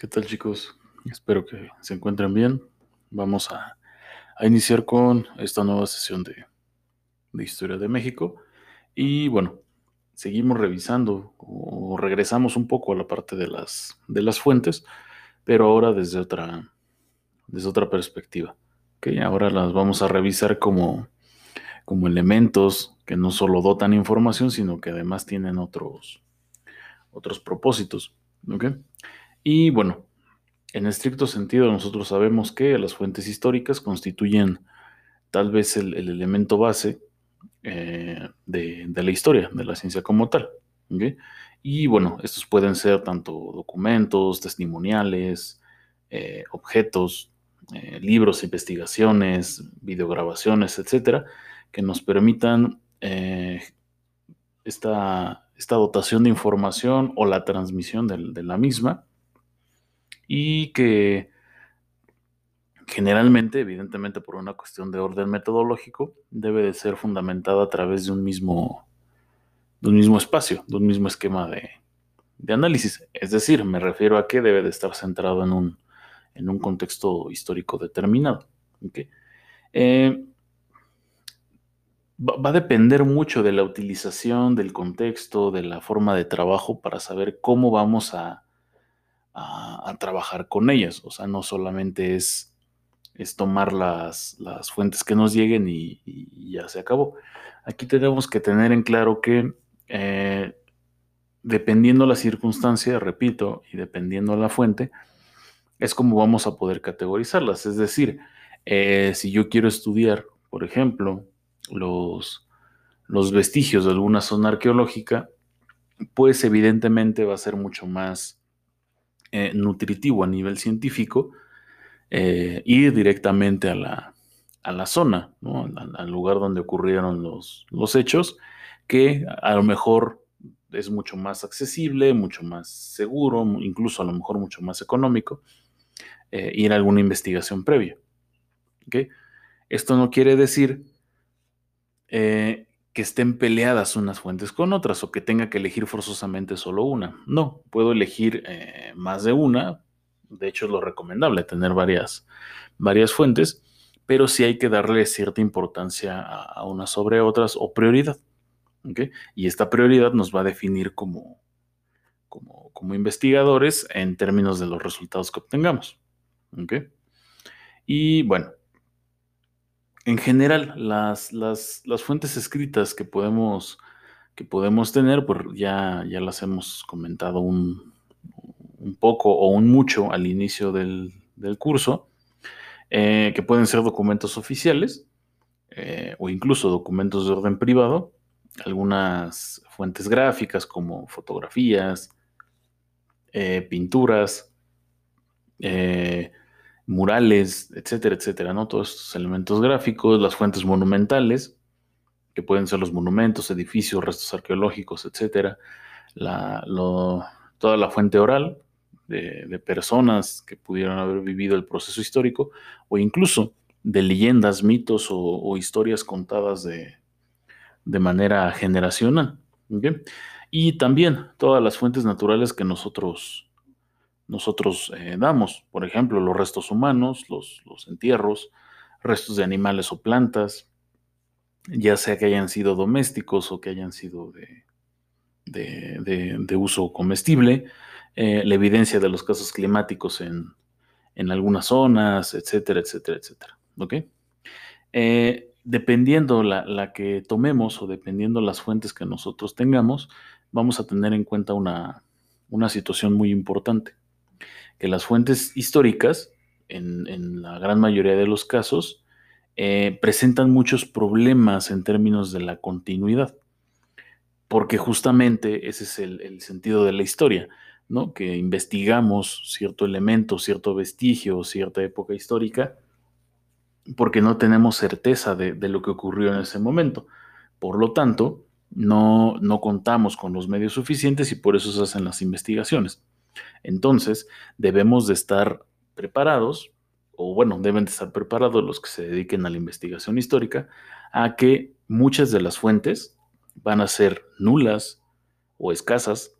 ¿Qué tal chicos? Espero que se encuentren bien. Vamos a, iniciar con esta nueva sesión de, Historia de México. Y bueno, seguimos revisando o regresamos un poco a la parte de las, de las fuentes, pero ahora desde otra, desde otra perspectiva. Ahora las vamos a revisar como, como elementos que no solo dotan información, sino que además tienen otros, otros propósitos. Y bueno, en estricto sentido nosotros sabemos que las fuentes históricas constituyen tal vez el, elemento base eh, de, la historia, de la ciencia como tal. Y bueno, estos pueden ser tanto documentos, testimoniales, eh, objetos, eh, libros, investigaciones, videograbaciones, etcétera, que nos permitan esta, esta, dotación de información o la transmisión de la misma y que generalmente, evidentemente por una cuestión de orden metodológico, debe de ser fundamentada a través de un mismo, de un mismo espacio, de un mismo esquema de, análisis. Es decir, me refiero a que debe de estar centrado en un, en un contexto histórico determinado. Eh, va, a depender mucho de la utilización, del contexto, de la forma de trabajo para saber cómo vamos a, a, trabajar con ellas. O sea, no solamente es, tomar las, fuentes que nos lleguen y, ya se acabó. Aquí tenemos que tener en claro que eh, dependiendo la circunstancia, repito, y dependiendo la fuente, es como vamos a poder categorizarlas. Es decir, eh, si yo quiero estudiar, por ejemplo, los vestigios de alguna zona arqueológica, pues evidentemente va a ser mucho más eh, nutritivo a nivel científico, eh, ir directamente a la, a la zona, al, lugar donde ocurrieron los, los hechos, que a lo mejor es mucho más accesible, mucho más seguro, incluso a lo mejor mucho más económico, eh, ir a alguna investigación previa. Esto no quiere decir que estén peleadas unas fuentes con otras o que tenga que elegir forzosamente solo una. No, puedo elegir eh, más de una. De hecho, es lo recomendable tener varias, varias fuentes, pero sí hay que darle cierta importancia a, unas sobre otras o prioridad. Y esta prioridad nos va a definir como, como, como, investigadores en términos de los resultados que obtengamos. Y bueno, en general, las, las, fuentes escritas que podemos, que podemos tener, pues ya, ya las hemos comentado un, poco o un mucho al inicio del, curso, eh, que pueden ser documentos oficiales eh, o incluso documentos de orden privado, algunas fuentes gráficas como fotografías, eh, pinturas, murales, etcétera, etcétera, ¿no? Todos estos elementos gráficos, las fuentes monumentales, que pueden ser los monumentos, edificios, restos arqueológicos, etcétera, toda la fuente oral de, personas que pudieron haber vivido el proceso histórico, o incluso de leyendas, mitos o, historias contadas de, manera generacional. Y también todas las fuentes naturales que nosotros nosotros eh, damos. Por ejemplo, los restos humanos, los, entierros, restos de animales o plantas, ya sea que hayan sido domésticos o que hayan sido de, uso comestible, eh, la evidencia de los casos climáticos en, algunas zonas, etcétera, etcétera, etcétera. ¿Ok? Eh, dependiendo la, que tomemos o dependiendo las fuentes que nosotros tengamos, vamos a tener en cuenta una situación muy importante que las fuentes históricas, en, la gran mayoría de los casos, eh, presentan muchos problemas en términos de la continuidad, porque justamente ese es el, sentido de la historia, ¿no? que investigamos cierto elemento, cierto vestigio, cierta época histórica, porque no tenemos certeza de, lo que ocurrió en ese momento. Por lo tanto, no, no contamos con los medios suficientes y por eso se hacen las investigaciones. Entonces, debemos de estar preparados, o bueno, deben de estar preparados los que se dediquen a la investigación histórica, a que muchas de las fuentes van a ser nulas o escasas,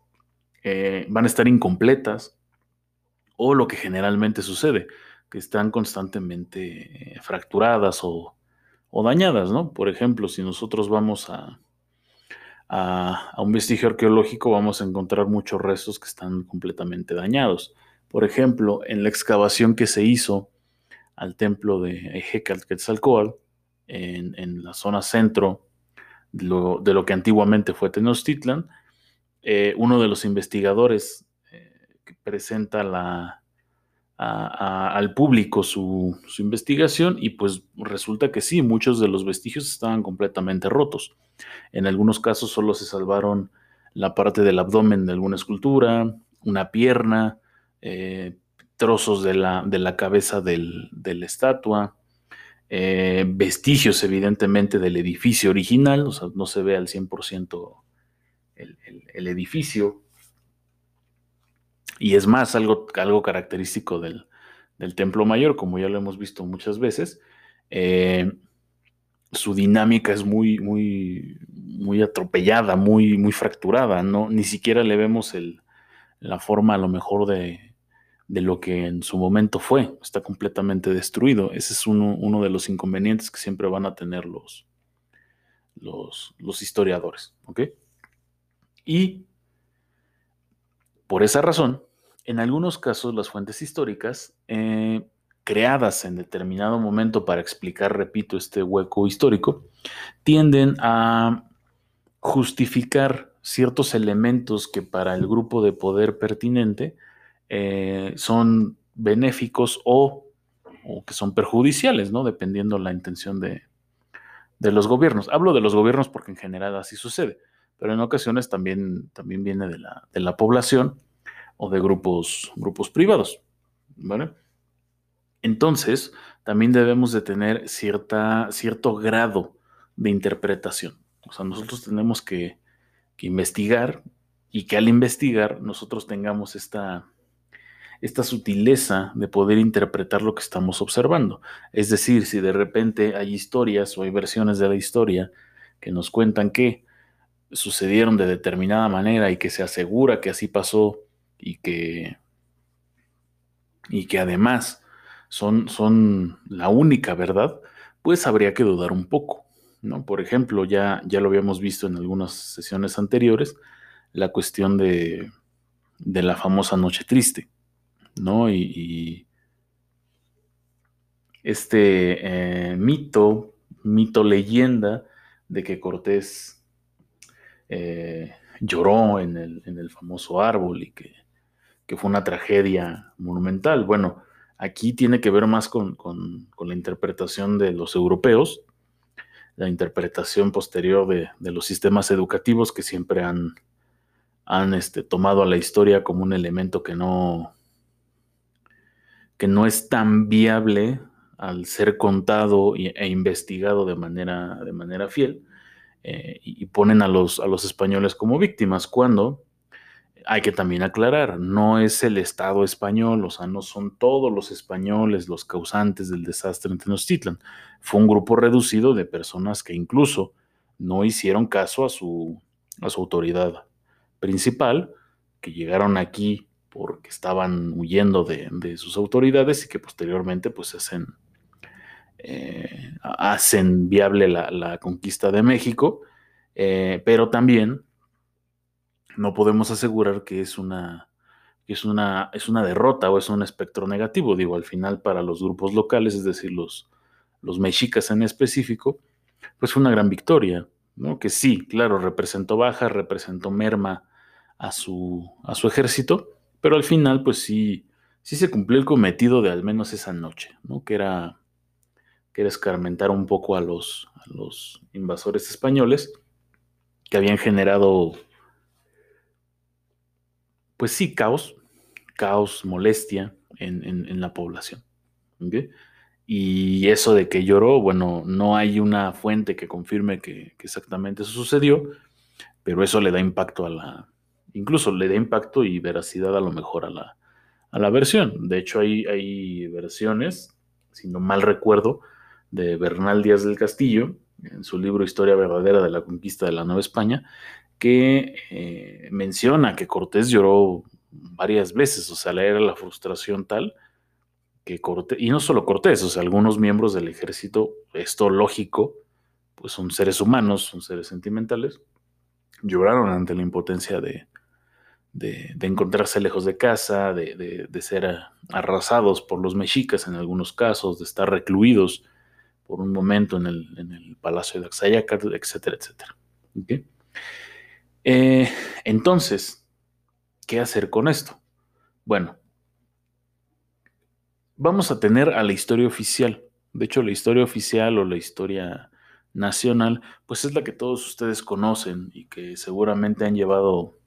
eh, van a estar incompletas, o lo que generalmente sucede, que están constantemente fracturadas o, dañadas, ¿no? Por ejemplo, si nosotros vamos a, a, un vestigio arqueológico, vamos a encontrar muchos restos que están completamente dañados. Por ejemplo, en la excavación que se hizo al templo de Ejecatl en, en la zona centro de lo, que antiguamente fue Tenochtitlan, eh, uno de los investigadores eh, que presenta la, al público su, investigación y pues resulta que sí, muchos de los vestigios estaban completamente rotos. En algunos casos solo se salvaron la parte del abdomen de alguna escultura, una pierna, eh, trozos de la, de la cabeza de la estatua, eh, vestigios evidentemente del edificio original, o sea, no se ve al 100% el, el edificio, y es más, algo, algo característico del, Templo Mayor, como ya lo hemos visto muchas veces, eh, su dinámica es muy, muy, muy atropellada, muy, muy fracturada, ¿no? Ni siquiera le vemos el, la forma a lo mejor de, de, lo que en su momento fue. Está completamente destruido. Ese es uno, uno de los inconvenientes que siempre van a tener los, los, los historiadores, ¿ok? Y por esa razón, en algunos casos las fuentes históricas, eh, creadas en determinado momento para explicar, repito, este hueco histórico, tienden a justificar ciertos elementos que para el grupo de poder pertinente eh, son benéficos o, que son perjudiciales, ¿no? Dependiendo la intención de, los gobiernos. Hablo de los gobiernos porque en general así sucede, pero en ocasiones también, también viene de la, de la población o de grupos, grupos privados. ¿vale? Entonces, también debemos de tener cierta, cierto grado de interpretación. O sea, nosotros tenemos que, investigar y que al investigar nosotros tengamos esta, esta sutileza de poder interpretar lo que estamos observando. Es decir, si de repente hay historias o hay versiones de la historia que nos cuentan que sucedieron de determinada manera y que se asegura que así pasó y que, y que además son, son la única verdad, pues habría que dudar un poco. ¿no? Por ejemplo, ya, ya lo habíamos visto en algunas sesiones anteriores, la cuestión de, de la famosa Noche Triste, ¿no? Y, este eh, mito, mito leyenda de que Cortés eh, lloró en el, en el, famoso árbol y que que fue una tragedia monumental. Bueno, aquí tiene que ver más con, la interpretación de los europeos, la interpretación posterior de, los sistemas educativos que siempre han, han este, tomado a la historia como un elemento que no, que no es tan viable al ser contado e investigado de manera, de manera fiel, eh, y ponen a los, a los españoles como víctimas, cuando hay que también aclarar, no es el Estado español, o sea, no son todos los españoles los causantes del desastre en Tenochtitlan. Fue un grupo reducido de personas que incluso no hicieron caso a su, autoridad principal, que llegaron aquí porque estaban huyendo de, sus autoridades y que posteriormente pues hacen, eh, hacen viable la, conquista de México, eh, pero también no podemos asegurar que es una, es una, es una derrota o es un espectro negativo. Digo, al final para los grupos locales, es decir, los, los mexicas en específico, pues fue una gran victoria, ¿no? Que sí, claro, representó baja, representó merma a su, a su ejército, pero al final, pues sí, sí se cumplió el cometido de al menos esa noche, ¿no? Que era, que era escarmentar un poco a los, a los invasores españoles que habían generado pues sí, caos, caos, molestia en, la población. Y eso de que lloró, bueno, no hay una fuente que confirme que, exactamente eso sucedió, pero eso le da impacto a la, incluso le da impacto y veracidad a lo mejor a la, a la versión. De hecho, hay, hay versiones, si no mal recuerdo, de Bernal Díaz del Castillo, en su libro Historia verdadera de la conquista de la Nueva España, que eh, menciona que Cortés lloró varias veces, o sea, era la frustración tal que Cortés, y no solo Cortés, o sea, algunos miembros del ejército, esto lógico, pues son seres humanos, son seres sentimentales, lloraron ante la impotencia de, de, encontrarse lejos de casa, de, ser arrasados por los mexicas en algunos casos, de estar recluidos por un momento en el, palacio de Axayaca, etcétera, etcétera. Eh, entonces, ¿qué hacer con esto? Bueno, vamos a tener a la historia oficial. De hecho, la historia oficial o la historia nacional, pues es la que todos ustedes conocen y que seguramente han llevado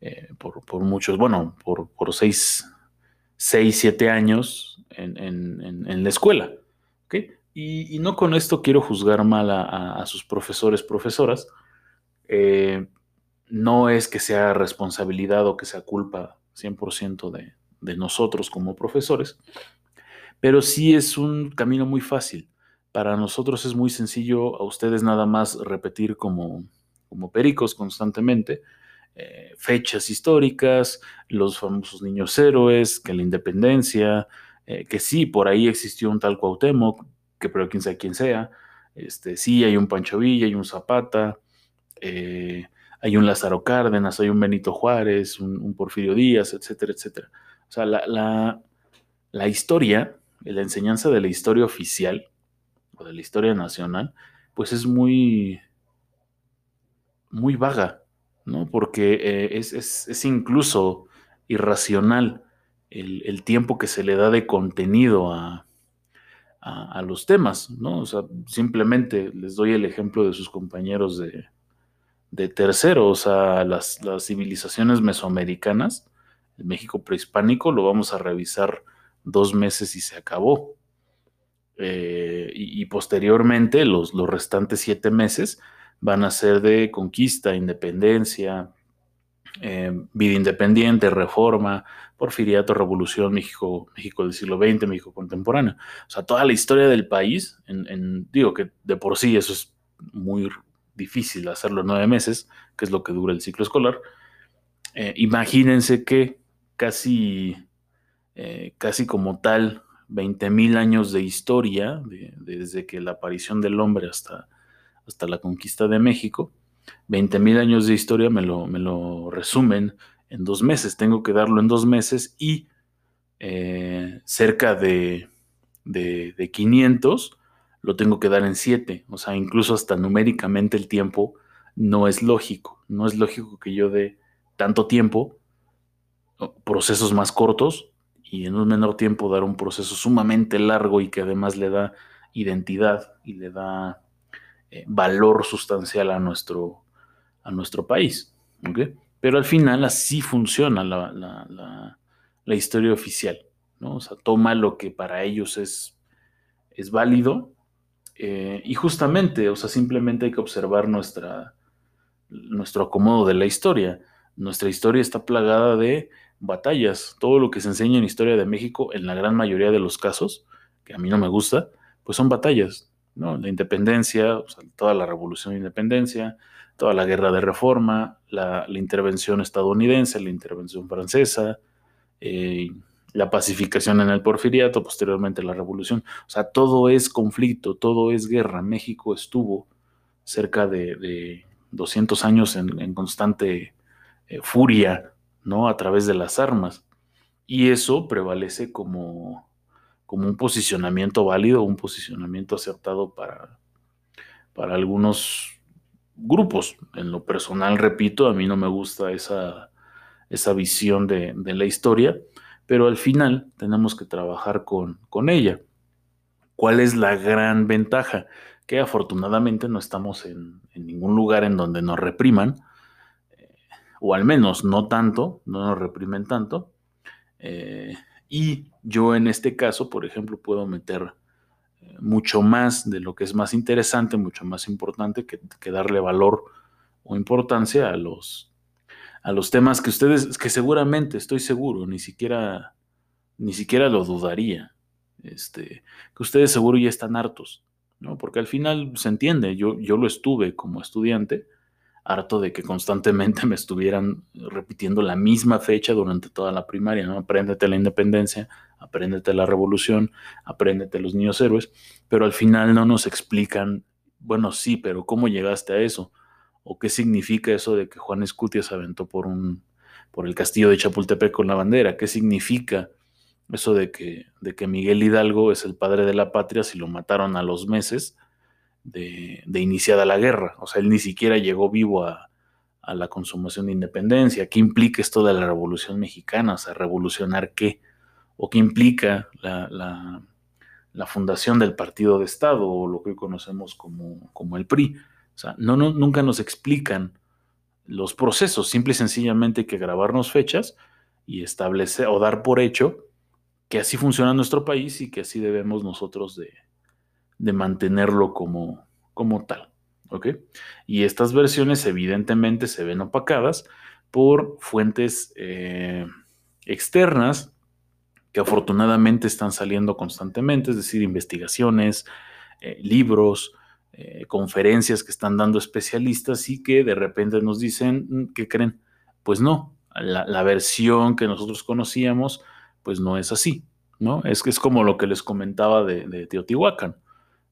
eh, por, muchos, bueno, por, seis, seis, siete años en, la escuela. Y, no con esto quiero juzgar mal a, sus profesores, profesoras. Eh, no es que sea responsabilidad o que sea culpa 100% de, de nosotros como profesores, pero sí es un camino muy fácil. Para nosotros es muy sencillo a ustedes nada más repetir como, como pericos constantemente eh, fechas históricas, los famosos niños héroes, que la independencia, eh, que sí, por ahí existió un tal Cuauhtémoc, que pero quién sabe quién sea, este, sí, hay un Pancho Villa, hay un Zapata, eh, hay un Lázaro Cárdenas, hay un Benito Juárez, un, Porfirio Díaz, etcétera, etcétera. O sea, la, la, la historia, la enseñanza de la historia oficial o de la historia nacional, pues es muy, muy vaga. ¿no? Porque eh, es, incluso irracional el, tiempo que se le da de contenido a, los temas, ¿no? O sea, simplemente les doy el ejemplo de sus compañeros de, de tercero, o sea, las, civilizaciones mesoamericanas, el México prehispánico, lo vamos a revisar dos meses y se acabó. Eh, y, posteriormente, los, los restantes siete meses, van a ser de conquista, independencia, eh, vida independiente, reforma, porfiriato, revolución, México, México del siglo XX, México contemporáneo. O sea, toda la historia del país, en, digo que de por sí eso es muy difícil hacerlo en nueve meses, que es lo que dura el ciclo escolar. Eh, imagínense que casi, eh, casi como tal, 20.000 años de historia, desde que la aparición del hombre hasta hasta la conquista de México. 20.000 años de historia me lo, me lo resumen en dos meses. Tengo que darlo en dos meses y eh, cerca de, de, 500 lo tengo que dar en siete. O sea, incluso hasta numéricamente el tiempo no es lógico. No es lógico que yo dé tanto tiempo, procesos más cortos, y en un menor tiempo dar un proceso sumamente largo y que además le da identidad y le da eh, valor sustancial a nuestro, a nuestro país. Pero al final así funciona la, historia oficial. ¿no? O sea, toma lo que para ellos es, es válido eh, y justamente, o sea, simplemente hay que observar nuestra, nuestro acomodo de la historia. Nuestra historia está plagada de batallas. Todo lo que se enseña en historia de México, en la gran mayoría de los casos, que a mí no me gusta, pues son batallas. La independencia, toda la revolución de independencia, toda la guerra de reforma, la, intervención estadounidense, la intervención francesa, eh, la pacificación en el porfiriato, posteriormente la revolución. O sea, todo es conflicto, todo es guerra. México estuvo cerca de, 200 años en, constante eh, furia, ¿no? A través de las armas. Y eso prevalece como, como un posicionamiento válido, un posicionamiento acertado para, para algunos grupos. En lo personal, repito, a mí no me gusta esa, esa visión de, la historia, pero al final tenemos que trabajar con, con ella. ¿Cuál es la gran ventaja? Que afortunadamente no estamos en, ningún lugar en donde nos repriman, eh, o al menos no tanto, no nos reprimen tanto. Eh, y yo en este caso, por ejemplo, puedo meter eh, mucho más de lo que es más interesante, mucho más importante que, darle valor o importancia a los, a los temas que ustedes, que seguramente, estoy seguro, ni siquiera, ni siquiera lo dudaría, este, que ustedes seguro ya están hartos, ¿no? Porque al final se entiende, yo, yo lo estuve como estudiante, harto de que constantemente me estuvieran repitiendo la misma fecha durante toda la primaria, ¿no? Apréndete la independencia, apréndete la revolución, apréndete los niños héroes, pero al final no nos explican, bueno, sí, pero ¿cómo llegaste a eso? ¿O qué significa eso de que Juan Escutia se aventó por un por el castillo de Chapultepec con la bandera? ¿Qué significa eso de que, de que Miguel Hidalgo es el padre de la patria si lo mataron a los meses de, iniciada la guerra? O sea, él ni siquiera llegó vivo a, la consumación de independencia. ¿Qué implica esto de la Revolución Mexicana? O sea, ¿revolucionar qué? ¿O qué implica la, fundación del Partido de Estado o lo que hoy conocemos como, como el PRI? O sea, no, nunca nos explican los procesos, simple y sencillamente hay que grabarnos fechas y establecer o dar por hecho que así funciona nuestro país y que así debemos nosotros de, mantenerlo como, como tal. ¿ok? Y estas versiones evidentemente se ven opacadas por fuentes eh, externas que afortunadamente están saliendo constantemente, es decir, investigaciones, eh, libros, eh, conferencias que están dando especialistas y que de repente nos dicen, mm, ¿qué creen? Pues no, la, versión que nosotros conocíamos, pues no es así, ¿no? Es que es como lo que les comentaba de, Teotihuacán,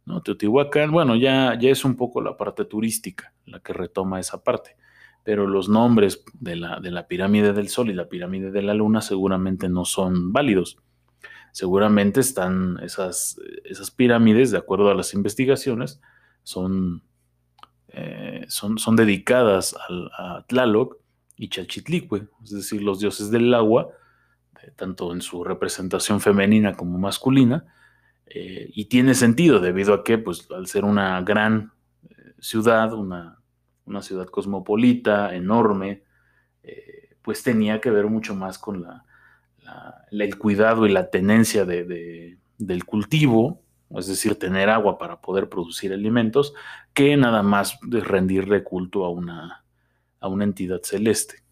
¿no? Teotihuacán, bueno, ya, ya es un poco la parte turística la que retoma esa parte, pero los nombres de la, de la pirámide del Sol y la pirámide de la Luna seguramente no son válidos seguramente están esas, esas, pirámides, de acuerdo a las investigaciones, son, eh, son, son dedicadas a Tlaloc y Chalchitlicue, es decir, los dioses del agua, tanto en su representación femenina como masculina, eh, y tiene sentido debido a que, pues, al ser una gran eh, ciudad, una, ciudad cosmopolita, enorme, pues tenía que ver mucho más con la, el cuidado y la tenencia del cultivo es decir, tener agua para poder producir alimentos, que nada más rendirle culto a una, a una entidad celeste.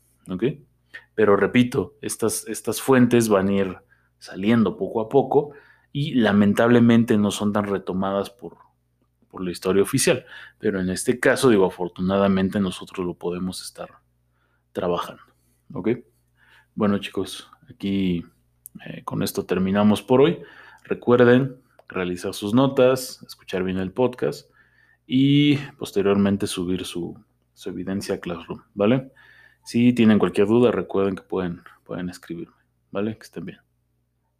Pero repito, estas, estas fuentes van a ir saliendo poco a poco y lamentablemente no son tan retomadas por, por la historia oficial. Pero en este caso, digo, afortunadamente nosotros lo podemos estar trabajando. Bueno chicos, aquí eh, con esto terminamos por hoy. Recuerden realizar sus notas, escuchar bien el podcast y posteriormente subir su, evidencia a Classroom, ¿vale? Si tienen cualquier duda, recuerden que pueden, pueden escribirme, ¿vale? Que estén bien.